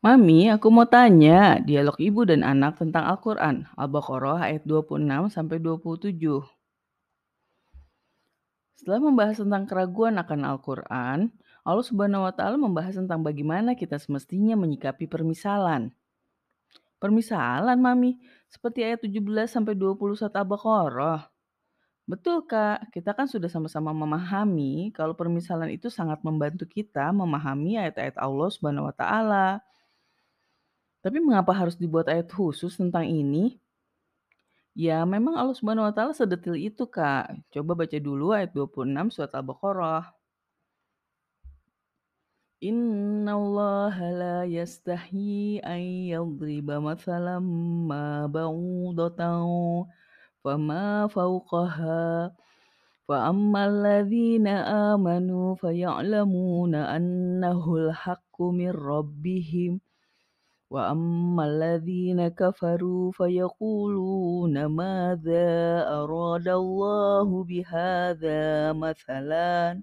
Mami, aku mau tanya, dialog ibu dan anak tentang Al-Quran, Al-Baqarah ayat 26 sampai 27. Setelah membahas tentang keraguan akan Al-Quran, Allah Subhanahu wa Ta'ala membahas tentang bagaimana kita semestinya menyikapi permisalan. Permisalan, Mami, seperti ayat 17 sampai 21 Al-Baqarah. Betul, Kak. Kita kan sudah sama-sama memahami kalau permisalan itu sangat membantu kita memahami ayat-ayat Allah Subhanahu wa Ta'ala. Tapi mengapa harus dibuat ayat khusus tentang ini? Ya, memang Allah Subhanahu wa taala sedetil itu, Kak. Coba baca dulu ayat 26 surat Al-Baqarah. Innallaha la yastahi an yadriba mathalan ma ba'udatan fama fawqaha فأما الذين آمنوا فيعلمون أنه الحق من ربهم وأما الذين كفروا فيقولون ماذا أراد الله بهذا مثلا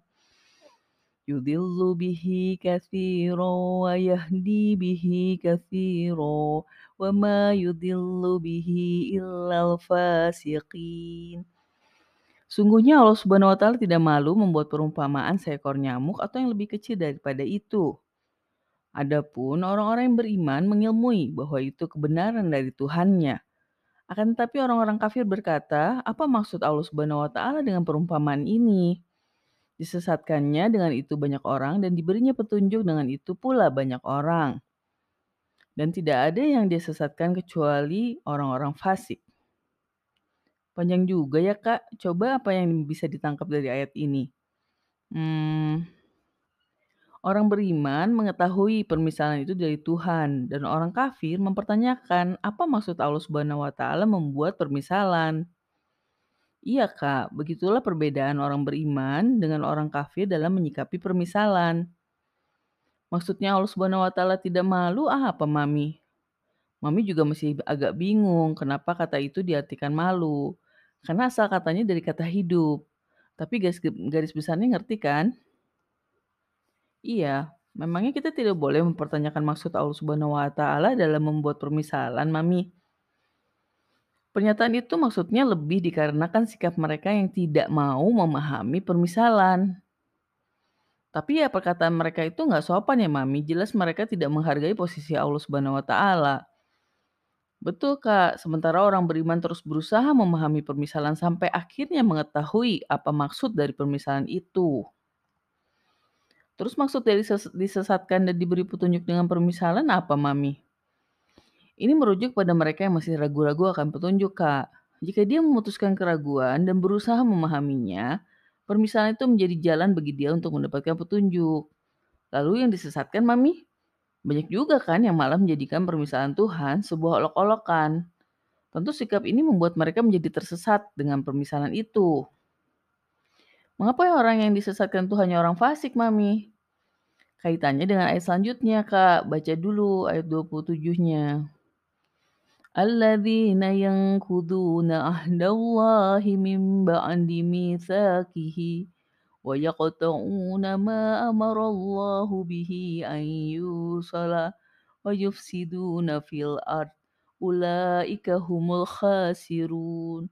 يضل به كثيرا ويهدي به كثيرا وما يضل به إلا الفاسقين Sungguhnya Allah Subhanahu wa taala tidak malu membuat perumpamaan seekor nyamuk atau yang lebih kecil daripada itu. Adapun orang-orang yang beriman mengilmui bahwa itu kebenaran dari Tuhannya. Akan tetapi orang-orang kafir berkata, apa maksud Allah Subhanahu wa taala dengan perumpamaan ini? Disesatkannya dengan itu banyak orang dan diberinya petunjuk dengan itu pula banyak orang. Dan tidak ada yang disesatkan kecuali orang-orang fasik. Panjang juga ya kak, coba apa yang bisa ditangkap dari ayat ini? Hmm, Orang beriman mengetahui permisalan itu dari Tuhan dan orang kafir mempertanyakan apa maksud Allah Subhanahu wa taala membuat permisalan. Iya, Kak, begitulah perbedaan orang beriman dengan orang kafir dalam menyikapi permisalan. Maksudnya Allah Subhanahu wa taala tidak malu ah, apa, Mami? Mami juga masih agak bingung kenapa kata itu diartikan malu. Karena asal katanya dari kata hidup. Tapi garis, garis besarnya ngerti kan? Iya, memangnya kita tidak boleh mempertanyakan maksud Allah Subhanahu wa taala dalam membuat permisalan, Mami? Pernyataan itu maksudnya lebih dikarenakan sikap mereka yang tidak mau memahami permisalan. Tapi ya perkataan mereka itu nggak sopan ya Mami, jelas mereka tidak menghargai posisi Allah Subhanahu wa taala. Betul Kak, sementara orang beriman terus berusaha memahami permisalan sampai akhirnya mengetahui apa maksud dari permisalan itu. Terus maksud dari ses- disesatkan dan diberi petunjuk dengan permisalan apa Mami? Ini merujuk pada mereka yang masih ragu-ragu akan petunjuk, Kak. Jika dia memutuskan keraguan dan berusaha memahaminya, permisalan itu menjadi jalan bagi dia untuk mendapatkan petunjuk. Lalu yang disesatkan, Mami? Banyak juga kan yang malah menjadikan permisalan Tuhan sebuah olok-olokan. Tentu sikap ini membuat mereka menjadi tersesat dengan permisalan itu. Mengapa ya orang yang disesatkan itu hanya orang fasik, Mami? Kaitannya dengan ayat selanjutnya, Kak. Baca dulu ayat 27-nya. Alladzina yankuduna ahdallahi min ba'andi mithaqihi wa yaqta'una ma amarallahu bihi an yusala wa yufsiduna fil ard ulaika humul khasirun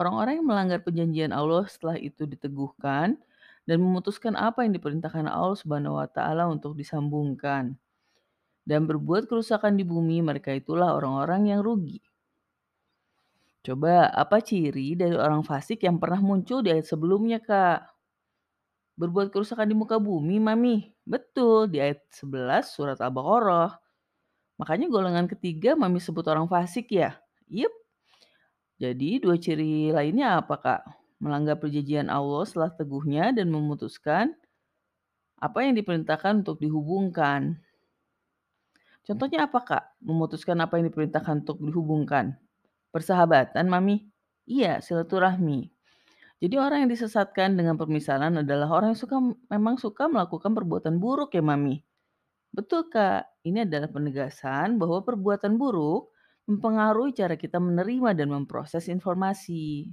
Orang-orang yang melanggar perjanjian Allah setelah itu diteguhkan dan memutuskan apa yang diperintahkan Allah Subhanahu wa taala untuk disambungkan dan berbuat kerusakan di bumi, mereka itulah orang-orang yang rugi. Coba, apa ciri dari orang fasik yang pernah muncul di ayat sebelumnya, Kak? Berbuat kerusakan di muka bumi, Mami. Betul, di ayat 11 surat Al-Baqarah. Makanya golongan ketiga Mami sebut orang fasik ya? Yup. Jadi dua ciri lainnya apa, Kak? Melanggar perjanjian Allah setelah teguhnya dan memutuskan apa yang diperintahkan untuk dihubungkan. Contohnya apa, Kak? Memutuskan apa yang diperintahkan untuk dihubungkan? Persahabatan, Mami? Iya, silaturahmi. Jadi orang yang disesatkan dengan permisalan adalah orang yang suka memang suka melakukan perbuatan buruk ya, Mami. Betul, Kak. Ini adalah penegasan bahwa perbuatan buruk mempengaruhi cara kita menerima dan memproses informasi.